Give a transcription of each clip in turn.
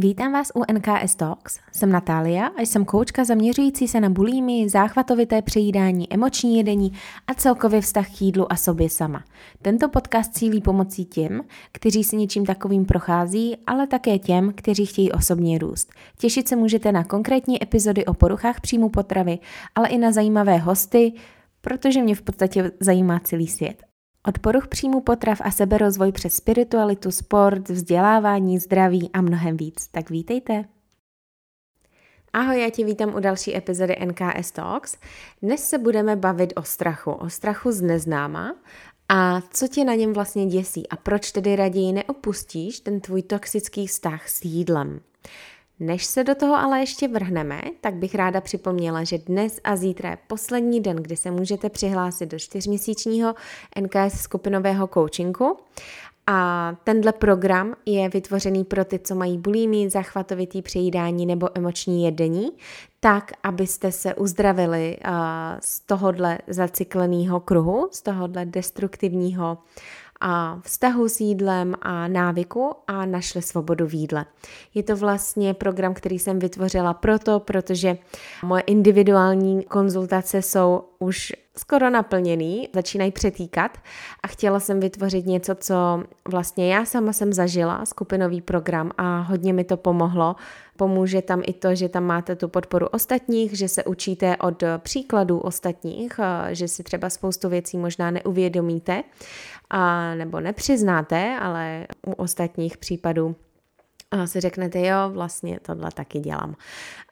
Vítám vás u NKS Talks. Jsem Natália a jsem koučka zaměřující se na bulími, záchvatovité přejídání, emoční jedení a celkově vztah k jídlu a sobě sama. Tento podcast cílí pomocí těm, kteří si něčím takovým prochází, ale také těm, kteří chtějí osobně růst. Těšit se můžete na konkrétní epizody o poruchách příjmu potravy, ale i na zajímavé hosty, protože mě v podstatě zajímá celý svět. Od poruch příjmu potrav a seberozvoj přes spiritualitu, sport, vzdělávání, zdraví a mnohem víc. Tak vítejte! Ahoj, já tě vítám u další epizody NKS Talks. Dnes se budeme bavit o strachu, o strachu z neznáma a co tě na něm vlastně děsí a proč tedy raději neopustíš ten tvůj toxický vztah s jídlem. Než se do toho ale ještě vrhneme, tak bych ráda připomněla, že dnes a zítra je poslední den, kdy se můžete přihlásit do čtyřměsíčního NKS skupinového coachingu. A tenhle program je vytvořený pro ty, co mají bulími, zachvatovitý přejídání nebo emoční jedení, tak, abyste se uzdravili z tohohle zacykleného kruhu, z tohohle destruktivního a vztahu s jídlem a návyku a našli svobodu v jídle. Je to vlastně program, který jsem vytvořila proto, protože moje individuální konzultace jsou už skoro naplněný, začínají přetýkat a chtěla jsem vytvořit něco, co vlastně já sama jsem zažila, skupinový program a hodně mi to pomohlo. Pomůže tam i to, že tam máte tu podporu ostatních, že se učíte od příkladů ostatních, že si třeba spoustu věcí možná neuvědomíte a nebo nepřiznáte, ale u ostatních případů si řeknete, jo, vlastně tohle taky dělám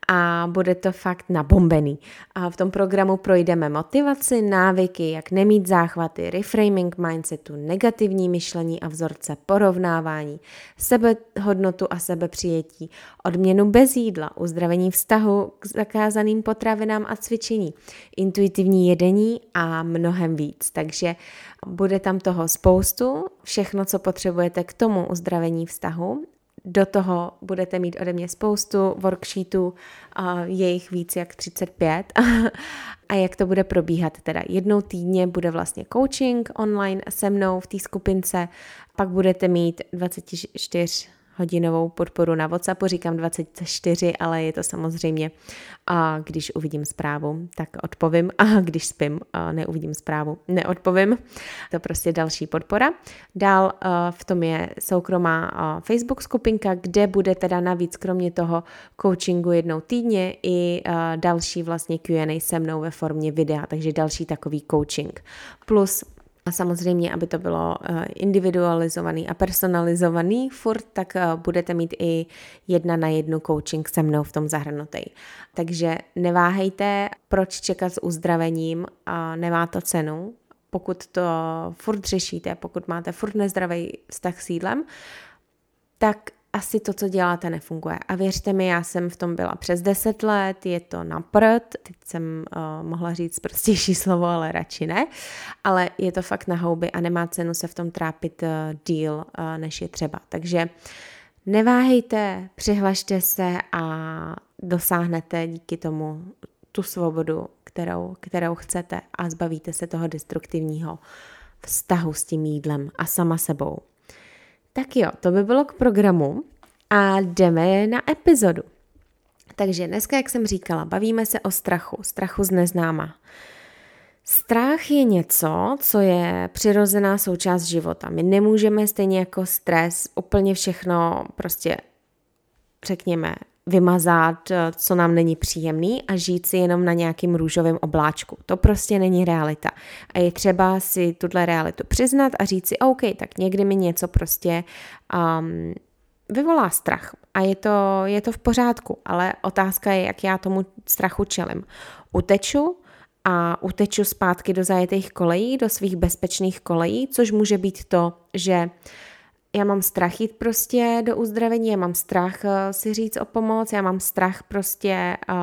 a bude to fakt nabombený. A v tom programu projdeme motivaci, návyky, jak nemít záchvaty, reframing mindsetu, negativní myšlení a vzorce, porovnávání, sebehodnotu a sebepřijetí, odměnu bez jídla, uzdravení vztahu k zakázaným potravinám a cvičení, intuitivní jedení a mnohem víc. Takže bude tam toho spoustu, všechno, co potřebujete k tomu uzdravení vztahu do toho budete mít ode mě spoustu worksheetů, je jich víc jak 35. a jak to bude probíhat? Teda jednou týdně bude vlastně coaching online se mnou v té skupince, pak budete mít 24 hodinovou podporu na WhatsAppu, říkám 24, ale je to samozřejmě, a když uvidím zprávu, tak odpovím a když spím, a neuvidím zprávu, neodpovím. To prostě další podpora. Dál v tom je soukromá Facebook skupinka, kde bude teda navíc kromě toho coachingu jednou týdně i další vlastně Q&A se mnou ve formě videa, takže další takový coaching. Plus a samozřejmě, aby to bylo eh, individualizovaný a personalizovaný furt, tak eh, budete mít i jedna na jednu coaching se mnou v tom zahrnutý. Takže neváhejte, proč čekat s uzdravením, a nemá to cenu. Pokud to furt řešíte, pokud máte furt nezdravý vztah s jídlem, tak asi to, co děláte, nefunguje. A věřte mi, já jsem v tom byla přes 10 let, je to na prd, teď jsem uh, mohla říct prostější slovo, ale radši ne, ale je to fakt na houby a nemá cenu se v tom trápit uh, díl, uh, než je třeba. Takže neváhejte, přihlašte se a dosáhnete díky tomu tu svobodu, kterou, kterou chcete a zbavíte se toho destruktivního vztahu s tím jídlem a sama sebou. Tak jo, to by bylo k programu a jdeme na epizodu. Takže dneska, jak jsem říkala, bavíme se o strachu, strachu z neznáma. Strach je něco, co je přirozená součást života. My nemůžeme stejně jako stres úplně všechno prostě, řekněme, vymazat, eh, co nám není příjemný a žít si jenom na nějakým růžovém obláčku. To prostě není realita. A je třeba si tuhle realitu přiznat a říct si, OK, tak někdy mi něco prostě um, vyvolá strach. A je to, je to v pořádku, ale otázka je, jak já tomu strachu čelím. Uteču, a uteču zpátky do zajetých kolejí, do svých bezpečných kolejí, což může být to, že já mám strach jít prostě do uzdravení, já mám strach uh, si říct o pomoc, já mám strach prostě uh,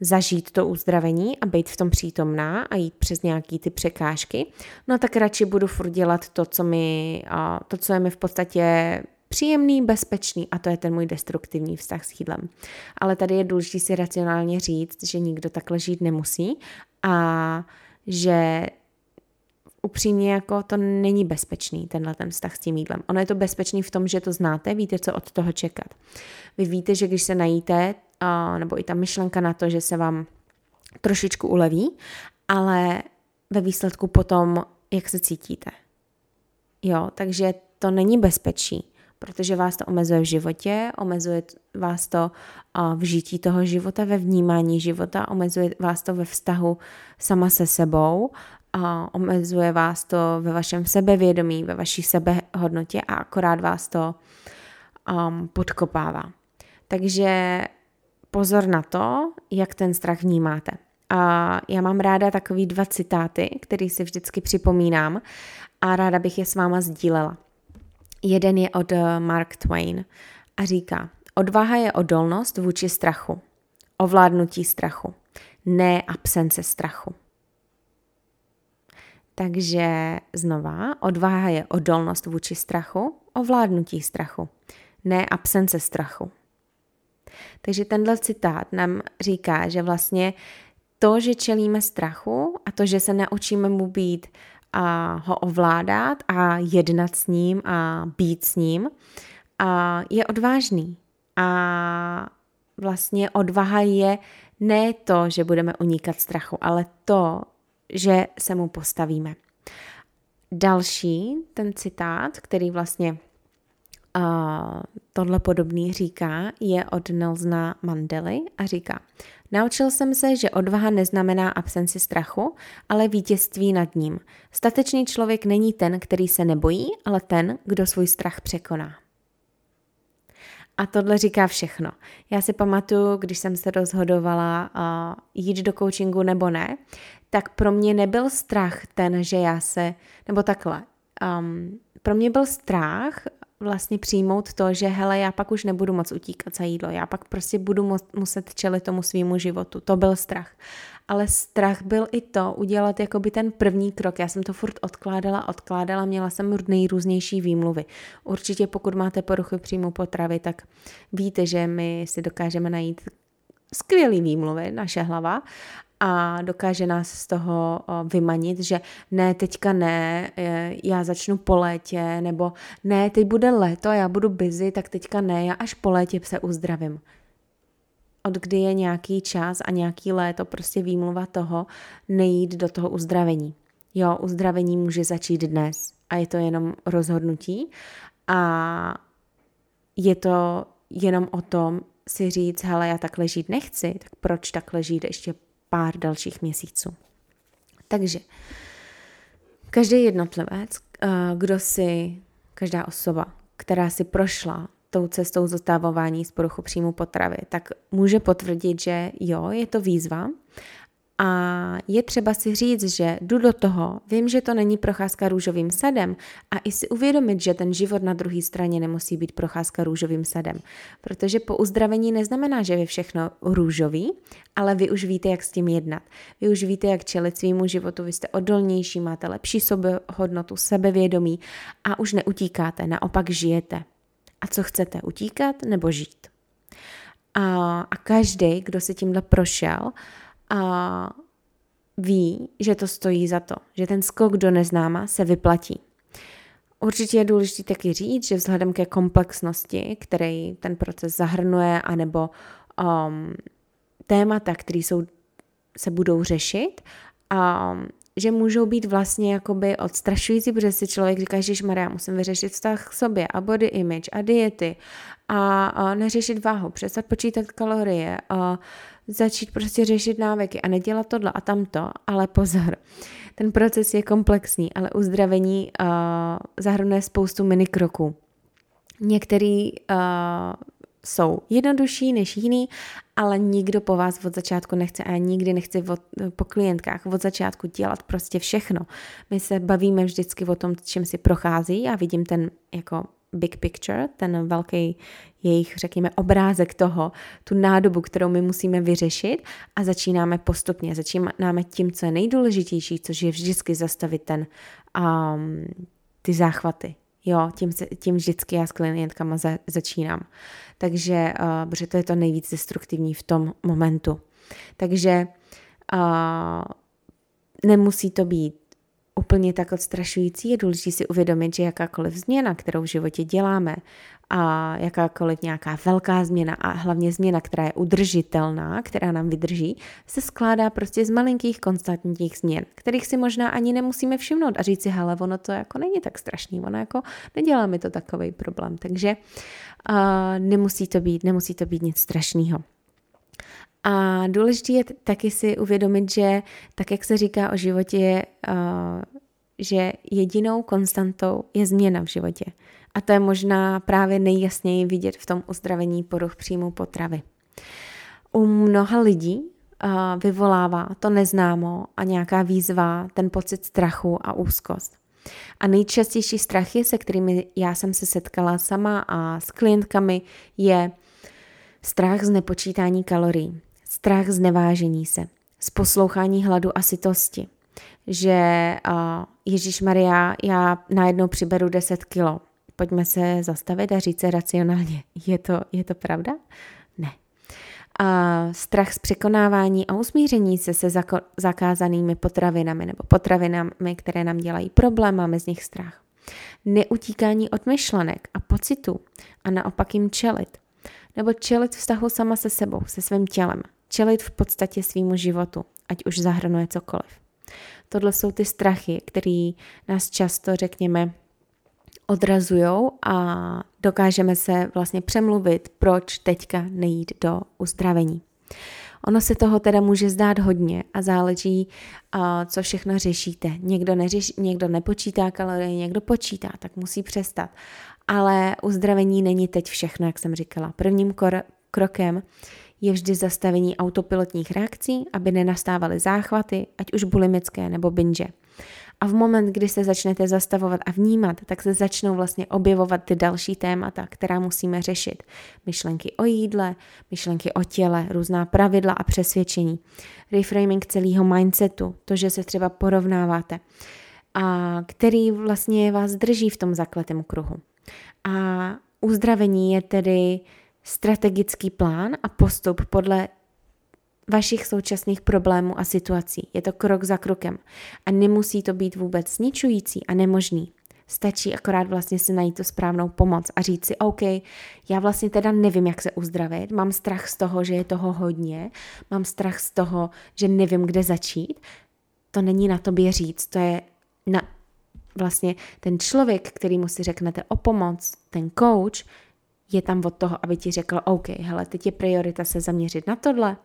zažít to uzdravení a být v tom přítomná a jít přes nějaký ty překážky, no tak radši budu furt dělat to, co, mi, uh, to, co je mi v podstatě příjemný, bezpečný a to je ten můj destruktivní vztah s jídlem. Ale tady je důležité si racionálně říct, že nikdo takhle žít nemusí a že upřímně jako to není bezpečný, tenhle ten vztah s tím jídlem. Ono je to bezpečný v tom, že to znáte, víte, co od toho čekat. Vy víte, že když se najíte, nebo i ta myšlenka na to, že se vám trošičku uleví, ale ve výsledku potom, jak se cítíte. Jo, takže to není bezpečí, protože vás to omezuje v životě, omezuje vás to v žití toho života, ve vnímání života, omezuje vás to ve vztahu sama se sebou, a omezuje vás to ve vašem sebevědomí, ve vaší sebehodnotě a akorát vás to um, podkopává. Takže pozor na to, jak ten strach vnímáte. A já mám ráda takový dva citáty, který si vždycky připomínám a ráda bych je s váma sdílela. Jeden je od eh, Mark Twain a říká, odvaha je odolnost vůči strachu, ovládnutí strachu, ne absence strachu. Takže znova, odvaha je odolnost vůči strachu, ovládnutí strachu, ne absence strachu. Takže tenhle citát nám říká, že vlastně to, že čelíme strachu a to, že se naučíme mu být a ho ovládat a jednat s ním a být s ním, a je odvážný. A vlastně odvaha je ne to, že budeme unikat strachu, ale to, že se mu postavíme. Další, ten citát, který vlastně uh, tohle podobný říká, je od Nelsona Mandely a říká, Naučil jsem se, že odvaha neznamená absenci strachu, ale vítězství nad ním. Statečný člověk není ten, který se nebojí, ale ten, kdo svůj strach překoná. A tohle říká všechno. Já si pamatuju, když jsem se rozhodovala uh, jít do coachingu nebo ne, tak pro mě nebyl strach ten, že já se, nebo takhle, um, pro mě byl strach vlastně přijmout to, že hele, já pak už nebudu moc utíkat za jídlo, já pak prostě budu muset čelit tomu svýmu životu. To byl strach. Ale strach byl i to udělat jakoby ten první krok. Já jsem to furt odkládala, odkládala, měla jsem nejrůznější výmluvy. Určitě pokud máte poruchy příjmu potravy, tak víte, že my si dokážeme najít skvělý výmluvy, naše hlava, a dokáže nás z toho vymanit, že ne, teďka ne, e, já začnu po létě, nebo ne, teď bude léto já budu busy, tak teďka ne, já až po létě se uzdravím. Od kdy je nějaký čas a nějaký léto prostě výmluva toho nejít do toho uzdravení. Jo, uzdravení může začít dnes a je to jenom rozhodnutí a je to jenom o tom si říct, hele, já takhle žít nechci, tak proč takhle žít ještě pár dalších měsíců. Takže každý jednotlivec, eh, kdo si, každá osoba, která si prošla tou cestou zotávování z poruchu příjmu potravy, tak může potvrdit, že jo, je to výzva a je třeba si říct, že jdu do toho, vím, že to není procházka růžovým sadem a i si uvědomit, že ten život na druhé straně nemusí být procházka růžovým sadem. Protože po uzdravení neznamená, že vy všechno růžový, ale vy už víte, jak s tím jednat. Vy už víte, jak čelit svýmu životu, vy jste odolnější, máte lepší sebehodnotu, sebevědomí a už neutíkáte, naopak žijete. A co chcete, utíkat nebo žít? A, a každý, kdo se tímhle prošel, a ví, že to stojí za to, že ten skok do neznáma se vyplatí. Určitě je důležité taky říct, že vzhledem ke komplexnosti, který ten proces zahrnuje, anebo um, témata, které jsou, se budou řešit, um, že můžou být vlastně jakoby odstrašující, protože si člověk říká, že Maria, musím vyřešit vztah k sobě a body image a diety a, a neřešit váhu, přestat počítat kalorie, a začít prostě řešit návyky a nedělat tohle a tamto, ale pozor, ten proces je komplexní, ale uzdravení uh, zahrnuje spoustu minikroků. Některý uh, jsou jednodušší než jiný, ale nikdo po vás od začátku nechce a nikdy nechci od, po klientkách od začátku dělat prostě všechno. My se bavíme vždycky o tom, čím si prochází. Já vidím ten jako big picture, ten velký jejich, řekněme, obrázek toho, tu nádobu, kterou my musíme vyřešit a začínáme postupně. Začínáme tím, co je nejdůležitější, což je vždycky zastavit ten, um, ty záchvaty. Jo, tím, se, tím vždycky já s klientkama za, začínám. Takže, uh, protože to je to nejvíc destruktivní v tom momentu. Takže uh, nemusí to být úplně tak odstrašující, je důležité si uvědomit, že jakákoliv změna, kterou v životě děláme, a jakákoliv nějaká velká změna a hlavně změna, která je udržitelná, která nám vydrží, se skládá prostě z malinkých konstantních změn, kterých si možná ani nemusíme všimnout a říct si, hele, ono to jako není tak strašný, ono jako nedělá mi to takový problém, takže uh, nemusí to být, nemusí to být nic strašného. A důležité je taky si uvědomit, že tak, jak se říká o životě, uh, že jedinou konstantou je změna v životě. A to je možná právě nejjasněji vidět v tom uzdravení poruch příjmu potravy. U mnoha lidí vyvolává to neznámo a nějaká výzva, ten pocit strachu a úzkost. A nejčastější strachy, se kterými já jsem se setkala sama a s klientkami, je strach z nepočítání kalorií, strach z nevážení se, z poslouchání hladu a sytosti, že uh, Ježíš Maria, já najednou přiberu 10 kilo, pojďme se zastavit a říct se racionálně, je to, je to pravda? Ne. A strach z překonávání a usmíření se se zako- zakázanými potravinami nebo potravinami, které nám dělají problém, máme z nich strach. Neutíkání od myšlenek a pocitů a naopak jim čelit. Nebo čelit vztahu sama se sebou, se svým tělem. Čelit v podstatě svýmu životu, ať už zahrnuje cokoliv. Tohle jsou ty strachy, které nás často, řekněme, odrazujou a dokážeme se vlastně přemluvit, proč teďka nejít do uzdravení. Ono se toho teda může zdát hodně a záleží, co všechno řešíte. Někdo, neřeš, někdo nepočítá kalorie, někdo počítá, tak musí přestat. Ale uzdravení není teď všechno, jak jsem říkala. Prvním kor- krokem je vždy zastavení autopilotních reakcí, aby nenastávaly záchvaty, ať už bulimické nebo binge. A v moment, kdy se začnete zastavovat a vnímat, tak se začnou vlastně objevovat ty další témata, která musíme řešit. Myšlenky o jídle, myšlenky o těle, různá pravidla a přesvědčení. Reframing celého mindsetu, to, že se třeba porovnáváte, a který vlastně vás drží v tom zakletém kruhu. A uzdravení je tedy strategický plán a postup podle vašich současných problémů a situací. Je to krok za krokem a nemusí to být vůbec zničující a nemožný. Stačí akorát vlastně si najít tu správnou pomoc a říct si, OK, já vlastně teda nevím, jak se uzdravit, mám strach z toho, že je toho hodně, mám strach z toho, že nevím, kde začít. To není na tobě říct, to je na vlastně ten člověk, kterýmu si řeknete o pomoc, ten coach, je tam od toho, aby ti řekl, OK, hele, teď je priorita se zaměřit na tohle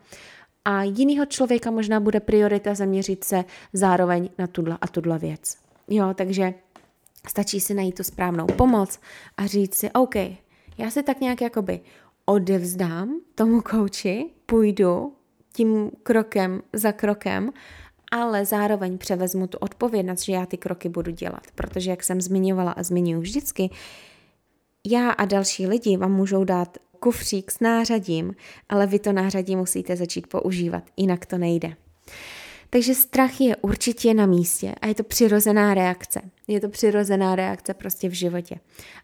a jinýho člověka možná bude priorita zaměřit se zároveň na tuhle a tuhle věc. Jo, takže stačí si najít tu správnou pomoc a říct si, OK, já se tak nějak jakoby odevzdám tomu kouči, půjdu tím krokem za krokem, ale zároveň převezmu tu odpovědnost, že já ty kroky budu dělat. Protože, jak jsem zmiňovala a zmiňuji vždycky, já a další lidi vám můžou dát kufřík s nářadím, ale vy to nářadí musíte začít používat, jinak to nejde. Takže strach je určitě na místě a je to přirozená reakce. Je to přirozená reakce prostě v životě.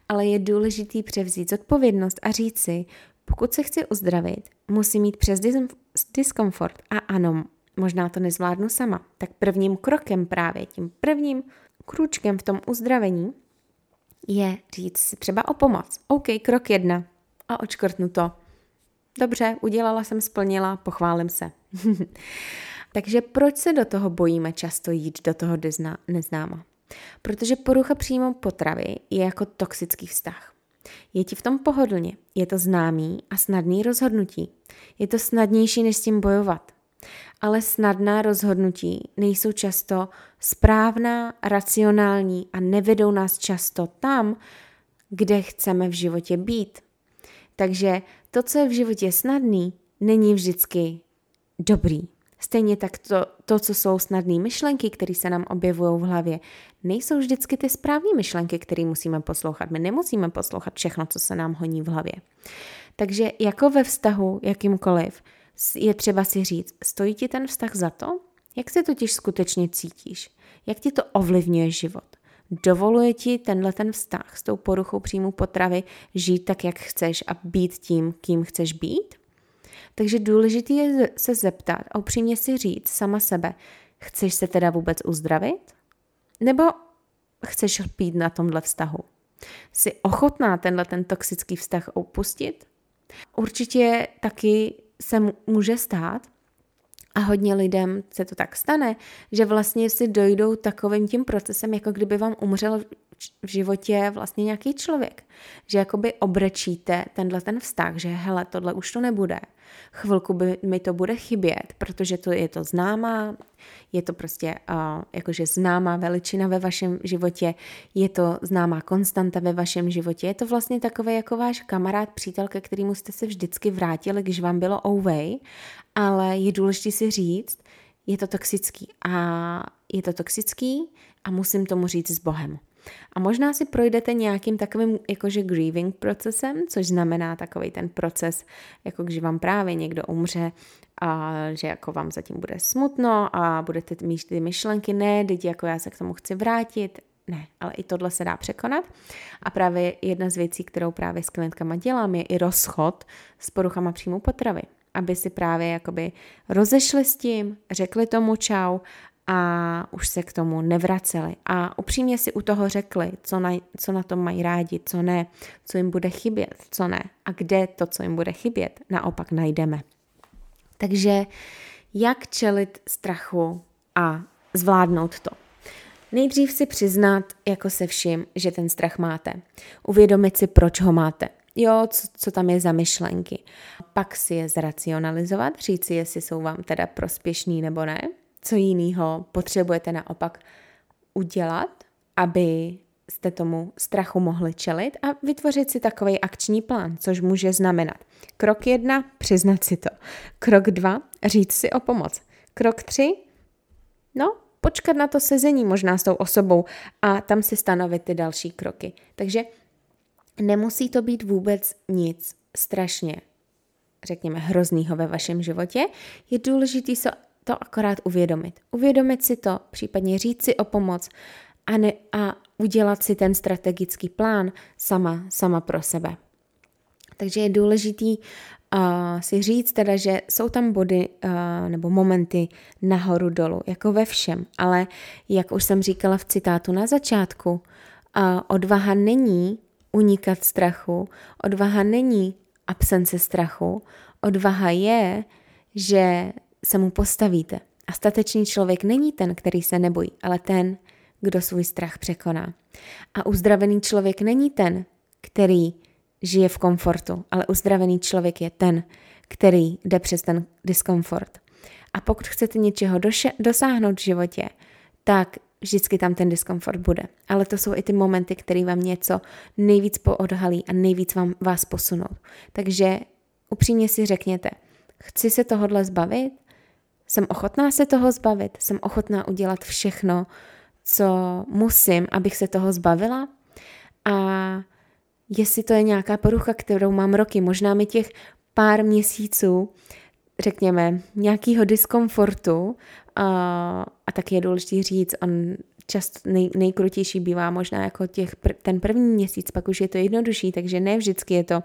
Ale je důležitý převzít zodpovědnost a říct si, pokud se chci uzdravit, musím mít přes diskomfort a ano, možná to nezvládnu sama. Tak prvním krokem právě, tím prvním kručkem v tom uzdravení je říct si třeba o pomoc. OK, krok jedna, a očkrtnu to. Dobře, udělala jsem, splnila, pochválím se. Takže proč se do toho bojíme často jít do toho neznáma? Protože porucha příjmu potravy je jako toxický vztah. Je ti v tom pohodlně, je to známý a snadný rozhodnutí. Je to snadnější, než s tím bojovat. Ale snadná rozhodnutí nejsou často správná, racionální a nevedou nás často tam, kde chceme v životě být. Takže to, co je v životě snadný, není vždycky dobrý. Stejně tak to, to co jsou snadné myšlenky, které se nám objevují v hlavě, nejsou vždycky ty správné myšlenky, které musíme poslouchat. My nemusíme poslouchat všechno, co se nám honí v hlavě. Takže jako ve vztahu jakýmkoliv, je třeba si říct, stojí ti ten vztah za to? Jak se totiž skutečně cítíš? Jak ti to ovlivňuje život? dovoluje ti tenhle ten vztah s tou poruchou příjmu potravy žít tak, jak chceš a být tím, kým chceš být? Takže důležité je se zeptat a upřímně si říct sama sebe, chceš se teda vůbec uzdravit? Nebo chceš být na tomhle vztahu? Jsi ochotná tenhle ten toxický vztah opustit? Určitě taky se může stát, a hodně lidem se to tak stane, že vlastně si dojdou takovým tím procesem, jako kdyby vám umřel v životě vlastně nějaký člověk. Že jakoby obrečíte tenhle ten vztah, že hele, tohle už to nebude. Chvilku by mi to bude chybět, protože to je to známá, je to prostě uh, jakože známá veličina ve vašem životě, je to známá konstanta ve vašem životě, je to vlastně takový jako váš kamarád, přítel, ke kterému jste se vždycky vrátili, když vám bylo ovej, ale je důležité si říct, je to toxický a je to toxický a musím tomu říct s Bohem. A možná si projdete nějakým takovým jakože grieving procesem, což znamená takový ten proces, jako když vám právě někdo umře a že jako vám zatím bude smutno a budete mít ty myšlenky, ne, teď jako já se k tomu chci vrátit, ne, ale i tohle se dá překonat. A právě jedna z věcí, kterou právě s klientkama dělám, je i rozchod s poruchama příjmu potravy. Aby si právě jakoby rozešli s tím, řekli tomu čau a už se k tomu nevraceli. A upřímně si u toho řekli, co na, co na tom mají rádi, co ne, co jim bude chybět, co ne. A kde to, co jim bude chybět, naopak najdeme. Takže jak čelit strachu a zvládnout to? Nejdřív si přiznat, jako se vším, že ten strach máte. Uvědomit si, proč ho máte. Jo, co, co tam je za myšlenky. Pak si je zracionalizovat, říct si, jestli jsou vám teda prospěšný nebo ne co jiného potřebujete naopak udělat, aby jste tomu strachu mohli čelit a vytvořit si takový akční plán, což může znamenat. Krok jedna, přiznat si to. Krok dva, říct si o pomoc. Krok tři, no, počkat na to sezení možná s tou osobou a tam si stanovit ty další kroky. Takže nemusí to být vůbec nic strašně, řekněme, hroznýho ve vašem životě. Je důležité to akorát uvědomit. Uvědomit si to, případně říct si o pomoc a, ne, a udělat si ten strategický plán sama, sama pro sebe. Takže je důležitý uh, si říct teda, že jsou tam body uh, nebo momenty nahoru dolů, jako ve všem, ale jak už jsem říkala v citátu na začátku, uh, odvaha není unikat strachu, odvaha není absence strachu, odvaha je, že se mu postavíte. A statečný člověk není ten, který se nebojí, ale ten, kdo svůj strach překoná. A uzdravený člověk není ten, který žije v komfortu, ale uzdravený člověk je ten, který jde přes ten diskomfort. A pokud chcete něčeho dosáhnout v životě, tak vždycky tam ten diskomfort bude. Ale to jsou i ty momenty, které vám něco nejvíc poodhalí a nejvíc vám vás posunou. Takže upřímně si řekněte, chci se tohodle zbavit, jsem ochotná se toho zbavit, jsem ochotná udělat všechno, co musím, abych se toho zbavila. A jestli to je nějaká porucha, kterou mám roky, možná mi těch pár měsíců, řekněme, nějakého diskomfortu, a, a tak je důležité říct, on často nej, nejkrutější bývá možná jako těch pr- ten první měsíc, pak už je to jednodušší, takže ne vždycky je to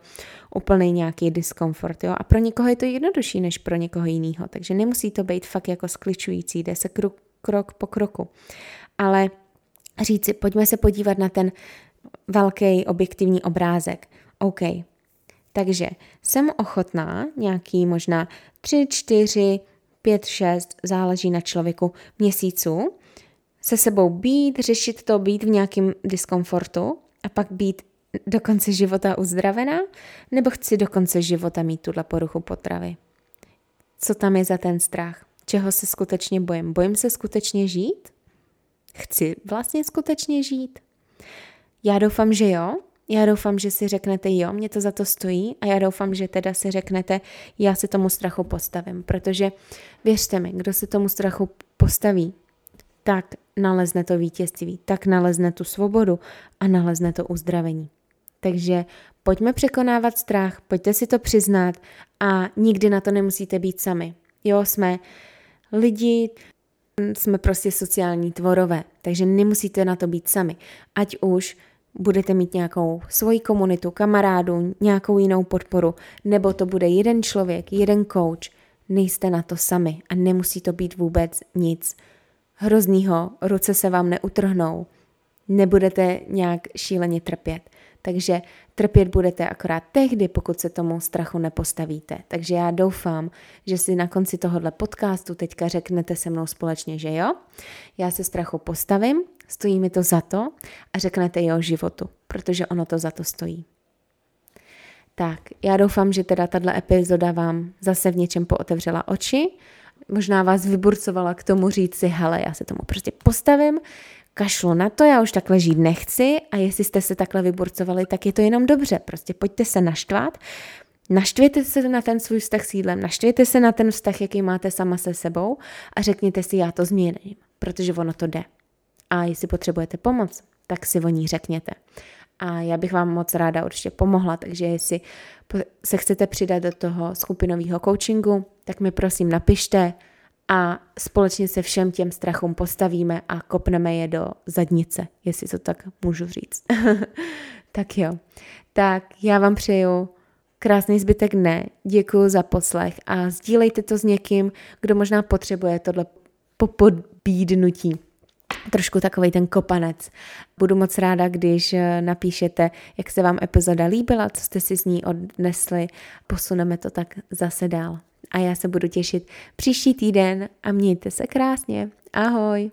úplný nějaký diskomfort. Jo? A pro někoho je to jednodušší než pro někoho jiného, takže nemusí to být fakt jako skličující, jde se krok, krok po kroku. Ale říci, pojďme se podívat na ten velký objektivní obrázek. OK, takže jsem ochotná nějaký možná 3, 4, 5, 6, záleží na člověku, měsíců, se sebou být, řešit to, být v nějakém diskomfortu a pak být do konce života uzdravená, nebo chci do konce života mít tuhle poruchu potravy? Co tam je za ten strach? Čeho se skutečně bojím? Bojím se skutečně žít? Chci vlastně skutečně žít? Já doufám, že jo. Já doufám, že si řeknete jo, mě to za to stojí a já doufám, že teda si řeknete, já se tomu strachu postavím, protože věřte mi, kdo se tomu strachu postaví, tak nalezne to vítězství, tak nalezne tu svobodu a nalezne to uzdravení. Takže pojďme překonávat strach, pojďte si to přiznat a nikdy na to nemusíte být sami. Jo, jsme lidi, jsme prostě sociální tvorové, takže nemusíte na to být sami. Ať už budete mít nějakou svoji komunitu, kamarádu, nějakou jinou podporu, nebo to bude jeden člověk, jeden coach, nejste na to sami a nemusí to být vůbec nic hroznýho, ruce se vám neutrhnou, nebudete nějak šíleně trpět. Takže trpět budete akorát tehdy, pokud se tomu strachu nepostavíte. Takže já doufám, že si na konci tohohle podcastu teďka řeknete se mnou společně, že jo? Já se strachu postavím, stojí mi to za to a řeknete jo životu, protože ono to za to stojí. Tak, já doufám, že teda tato epizoda vám zase v něčem pootevřela oči, možná vás vyburcovala k tomu říct si, hele, já se tomu prostě postavím, kašlu na to, já už takhle žít nechci a jestli jste se takhle vyburcovali, tak je to jenom dobře. Prostě pojďte se naštvat, Naštvěte se na ten svůj vztah s jídlem, naštvěte se na ten vztah, jaký máte sama se sebou a řekněte si, já to změním, protože ono to jde. A jestli potřebujete pomoc, tak si o ní řekněte. A já bych vám moc ráda určitě pomohla, takže jestli se chcete přidat do toho skupinového coachingu, tak mi prosím napište, a společně se všem těm strachům postavíme a kopneme je do zadnice, jestli to tak můžu říct. tak jo. Tak já vám přeju krásný zbytek dne, děkuji za poslech a sdílejte to s někým, kdo možná potřebuje tohle popodbídnutí. Trošku takový ten kopanec. Budu moc ráda, když eh, napíšete, jak se vám epizoda líbila, co jste si z ní odnesli. Posuneme to tak zase dál a já se budu těšit příští týden a mějte se krásně. Ahoj!